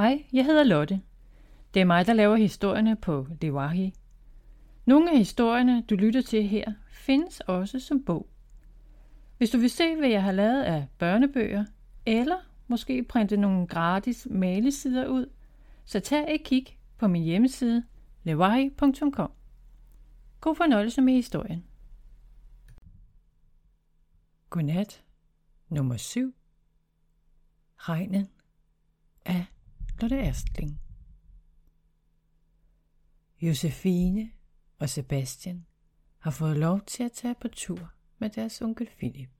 Hej, jeg hedder Lotte. Det er mig, der laver historierne på Lewahi. Nogle af historierne, du lytter til her, findes også som bog. Hvis du vil se, hvad jeg har lavet af børnebøger, eller måske printe nogle gratis malesider ud, så tag et kig på min hjemmeside lewahi.com. God fornøjelse med historien. Godnat nummer 7 Regnen af Lotte Erstling. Josefine og Sebastian har fået lov til at tage på tur med deres onkel Philip.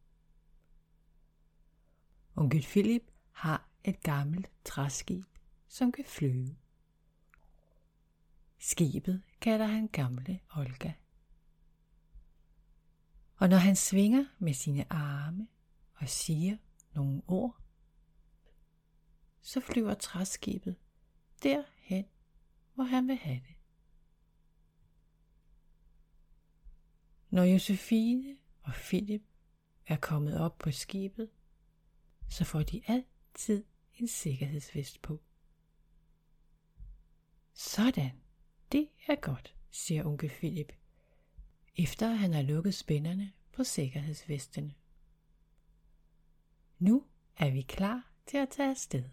Onkel Philip har et gammelt træskib, som kan flyve. Skibet kalder han gamle Olga. Og når han svinger med sine arme og siger nogle ord, så flyver træskibet derhen, hvor han vil have det. Når Josefine og Philip er kommet op på skibet, så får de altid en sikkerhedsvest på. Sådan, det er godt, siger onkel Philip, efter han har lukket spænderne på sikkerhedsvestene. Nu er vi klar til at tage afsted.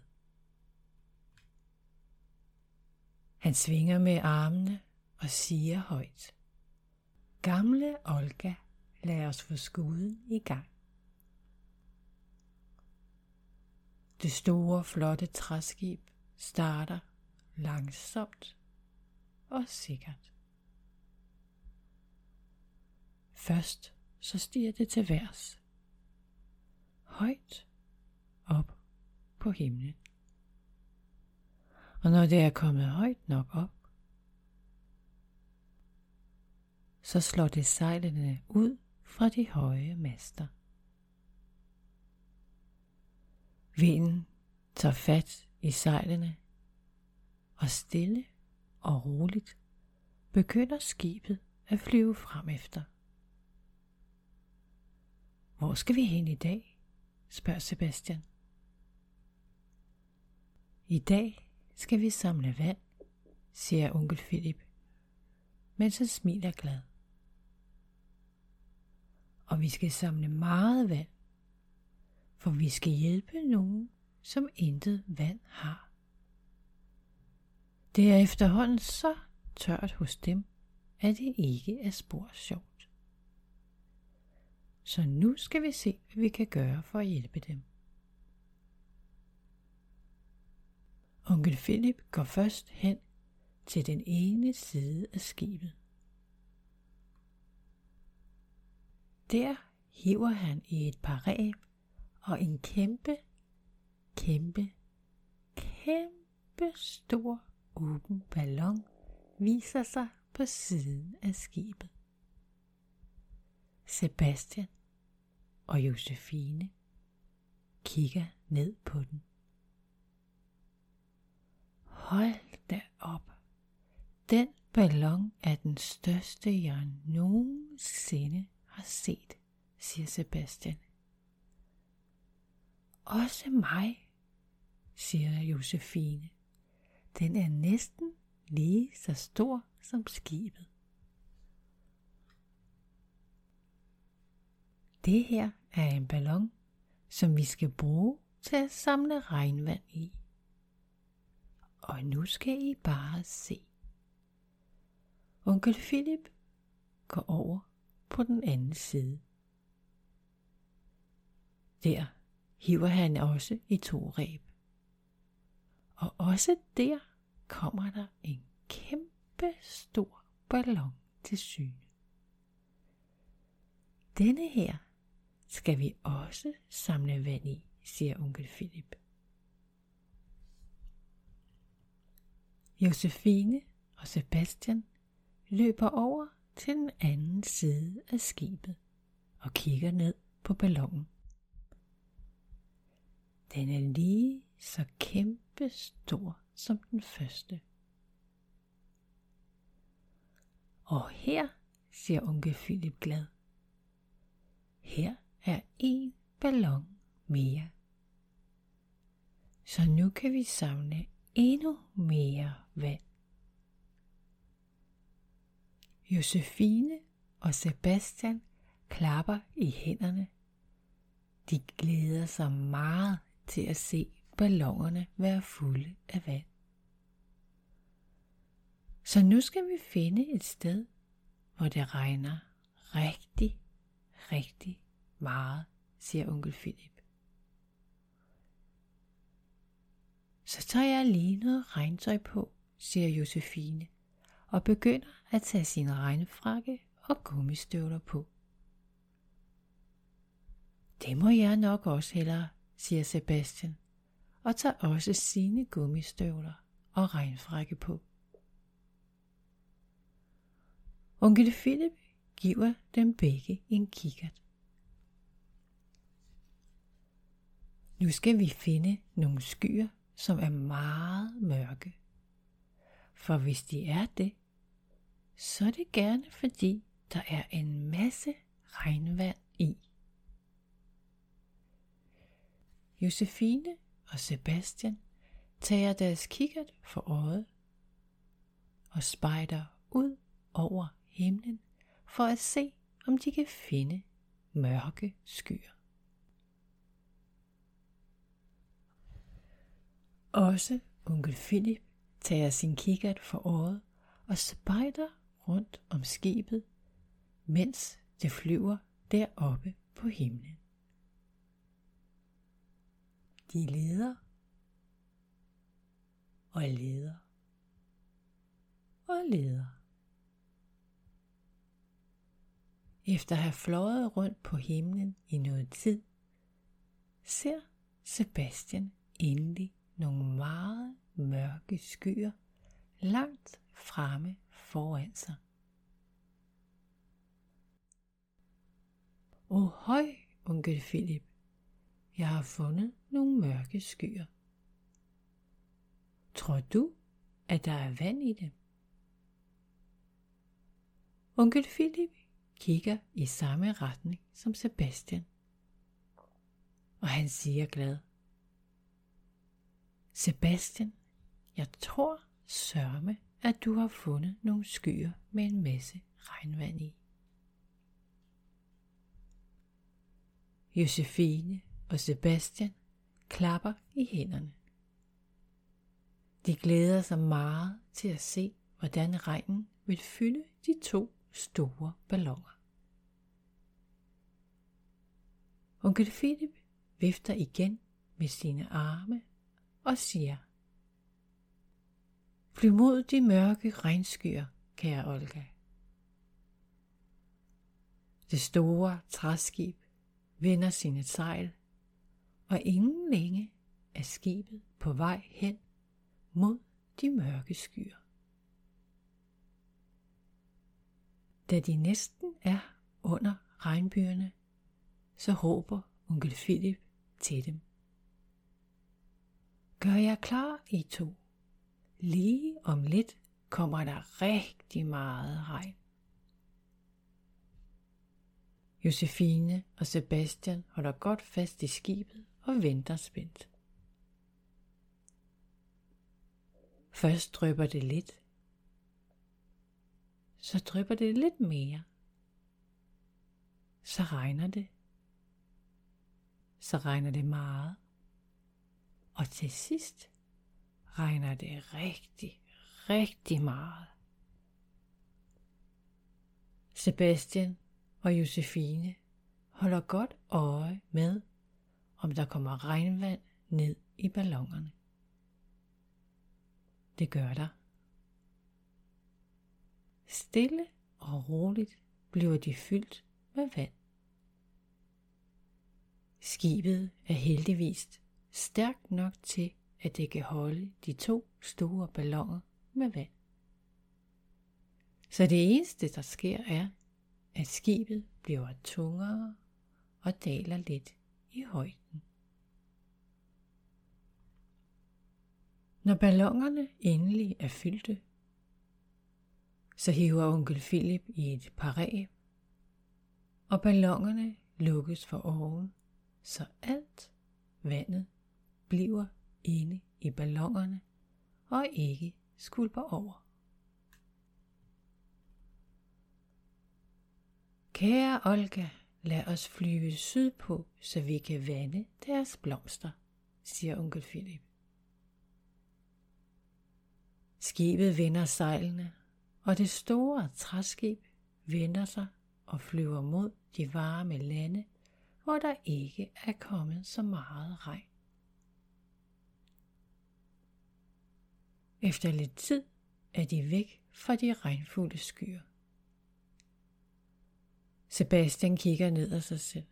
Han svinger med armene og siger højt. Gamle Olga, lad os få skuden i gang. Det store, flotte træskib starter langsomt og sikkert. Først så stiger det til værs. Højt op på himlen. Og når det er kommet højt nok op, så slår det sejlene ud fra de høje master. Vinden tager fat i sejlene, og stille og roligt begynder skibet at flyve frem efter. Hvor skal vi hen i dag? spørger Sebastian. I dag skal vi samle vand, siger onkel Philip, mens han smiler glad. Og vi skal samle meget vand, for vi skal hjælpe nogen, som intet vand har. Det er efterhånden så tørt hos dem, at det ikke er spor sjovt. Så nu skal vi se, hvad vi kan gøre for at hjælpe dem. Onkel Philip går først hen til den ene side af skibet. Der hiver han i et par ræb, og en kæmpe, kæmpe, kæmpe stor åben ballon viser sig på siden af skibet. Sebastian og Josefine kigger ned på den. Hold da op. Den ballon er den største, jeg nogensinde har set, siger Sebastian. Også mig, siger Josefine. Den er næsten lige så stor som skibet. Det her er en ballon, som vi skal bruge til at samle regnvand i. Og nu skal I bare se. Onkel Philip går over på den anden side. Der hiver han også i to ræb. Og også der kommer der en kæmpe stor ballon til syne. Denne her skal vi også samle vand i, siger onkel Philip. Josefine og Sebastian løber over til den anden side af skibet og kigger ned på ballonen. Den er lige så kæmpe stor som den første. Og her, siger onkel Philip glad. Her er en ballon mere. Så nu kan vi samle endnu mere vand. Josefine og Sebastian klapper i hænderne. De glæder sig meget til at se ballongerne være fulde af vand. Så nu skal vi finde et sted, hvor det regner rigtig, rigtig meget, siger onkel Philip. Så tager jeg lige noget regntøj på, siger Josefine, og begynder at tage sin regnfrakke og gummistøvler på. Det må jeg nok også hellere, siger Sebastian, og tager også sine gummistøvler og regnfrakke på. Onkel Philip giver dem begge en kikkert. Nu skal vi finde nogle skyer, som er meget mørke. For hvis de er det, så er det gerne fordi, der er en masse regnvand i. Josefine og Sebastian tager deres kikkert for øjet og spejder ud over himlen for at se, om de kan finde mørke skyer. Også onkel Philip tager sin kikkert for året og spejder rundt om skibet, mens det flyver deroppe på himlen. De leder og leder og leder. Efter at have fløjet rundt på himlen i noget tid, ser Sebastian endelig nogle meget mørke skyer langt fremme foran sig. Åh høj, onkel Philip, jeg har fundet nogle mørke skyer. Tror du, at der er vand i dem? Onkel Philip kigger i samme retning som Sebastian. Og han siger glad. Sebastian, jeg tror sørme, at du har fundet nogle skyer med en masse regnvand i. Josefine og Sebastian klapper i hænderne. De glæder sig meget til at se, hvordan regnen vil fylde de to store balloner. Onkel Philip vifter igen med sine arme og siger, Flyv mod de mørke regnskyer, kære Olga. Det store træskib vender sine sejl, og ingen længe er skibet på vej hen mod de mørke skyer. Da de næsten er under regnbyerne, så råber onkel Philip til dem. Gør jer klar, I to. Lige om lidt kommer der rigtig meget regn. Josefine og Sebastian holder godt fast i skibet og venter spændt. Først drypper det lidt, så drypper det lidt mere. Så regner det. Så regner det meget. Og til sidst regner det rigtig, rigtig meget. Sebastian og Josefine holder godt øje med, om der kommer regnvand ned i ballongerne. Det gør der. Stille og roligt bliver de fyldt med vand. Skibet er heldigvis stærkt nok til, at det kan holde de to store balloner med vand. Så det eneste, der sker, er, at skibet bliver tungere og daler lidt i højden. Når ballongerne endelig er fyldte, så hiver onkel Philip i et par og ballongerne lukkes for oven, så alt vandet bliver inde i ballongerne og ikke skulper over. Kære Olga, lad os flyve sydpå, så vi kan vande deres blomster, siger onkel Philip. Skibet vender sejlene, og det store træskib vender sig og flyver mod de varme lande, hvor der ikke er kommet så meget regn. Efter lidt tid er de væk fra de regnfulde skyer. Sebastian kigger ned ad sig selv.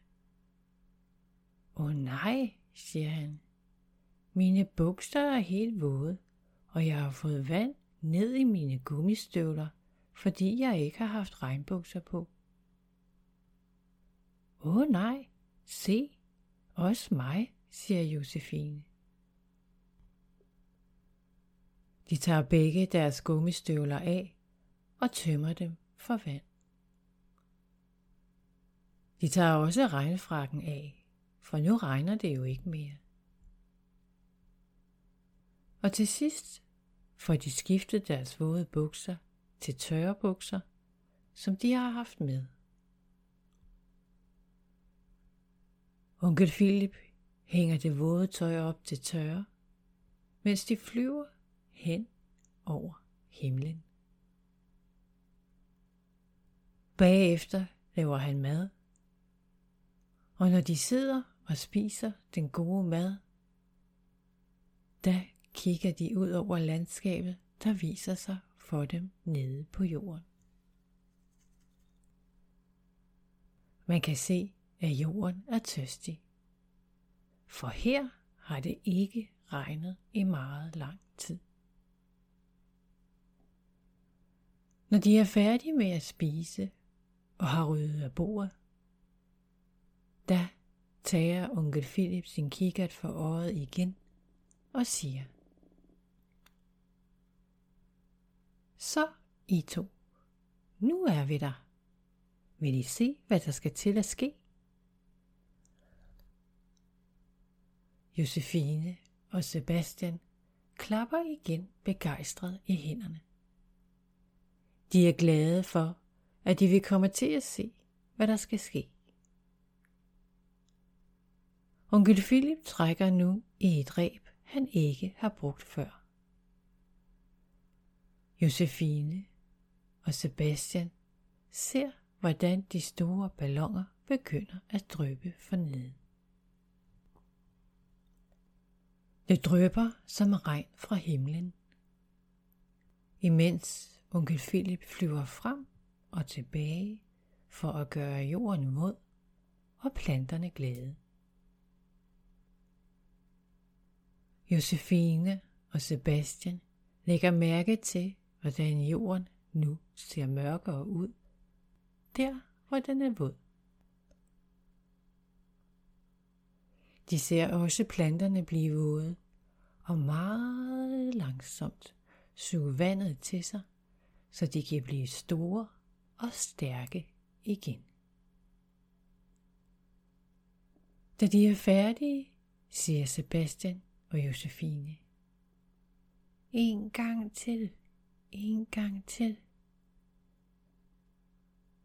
Åh nej, siger han. Mine bukser er helt våde, og jeg har fået vand ned i mine gummistøvler, fordi jeg ikke har haft regnbukser på. Åh nej, se, også mig, siger Josefine. De tager begge deres gummistøvler af og tømmer dem for vand. De tager også regnfrakken af, for nu regner det jo ikke mere. Og til sidst får de skiftet deres våde bukser til tørre bukser, som de har haft med. Onkel Philip hænger det våde tøj op til tørre, mens de flyver hen over himlen. Bagefter laver han mad, og når de sidder og spiser den gode mad, da kigger de ud over landskabet, der viser sig for dem nede på jorden. Man kan se, at jorden er tørstig. For her har det ikke regnet i meget lang tid. Når de er færdige med at spise og har ryddet af bordet, da tager onkel Philip sin kikkert for øjet igen og siger, Så I to, nu er vi der. Vil I se, hvad der skal til at ske? Josefine og Sebastian klapper igen begejstret i hænderne. De er glade for, at de vil komme til at se, hvad der skal ske. Onkel Philip trækker nu i et reb, han ikke har brugt før. Josefine og Sebastian ser, hvordan de store ballonger begynder at drøbe for neden. Det drøber som regn fra himlen. Imens onkel Philip flyver frem og tilbage for at gøre jorden våd og planterne glade. Josefine og Sebastian lægger mærke til, hvordan jorden nu ser mørkere ud, der hvor den er våd. De ser også planterne blive våde og meget langsomt suge vandet til sig, så de kan blive store og stærke igen. Da de er færdige, siger Sebastian og Josefine. En gang til, en gang til.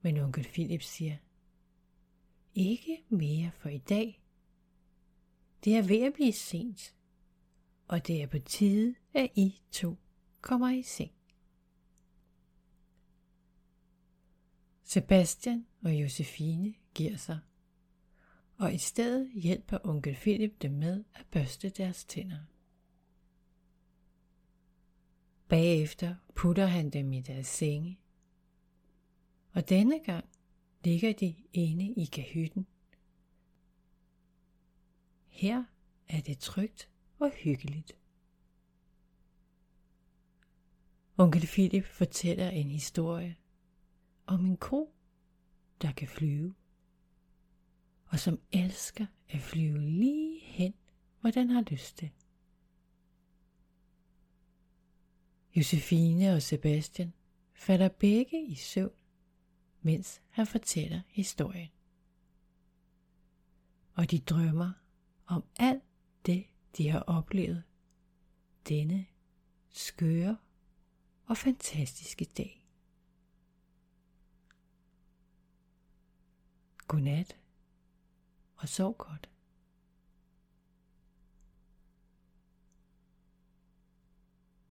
Men onkel Philip siger, ikke mere for i dag. Det er ved at blive sent, og det er på tide, at I to kommer i seng. Sebastian og Josefine giver sig, og i stedet hjælper onkel Philip dem med at børste deres tænder. Bagefter putter han dem i deres senge, og denne gang ligger de inde i kahytten. Her er det trygt og hyggeligt. Onkel Philip fortæller en historie om en ko, der kan flyve, og som elsker at flyve lige hen, hvor den har lyst til. Josefine og Sebastian falder begge i søvn, mens han fortæller historien. Og de drømmer om alt det, de har oplevet denne skøre og fantastiske dag. Godnat og sov godt.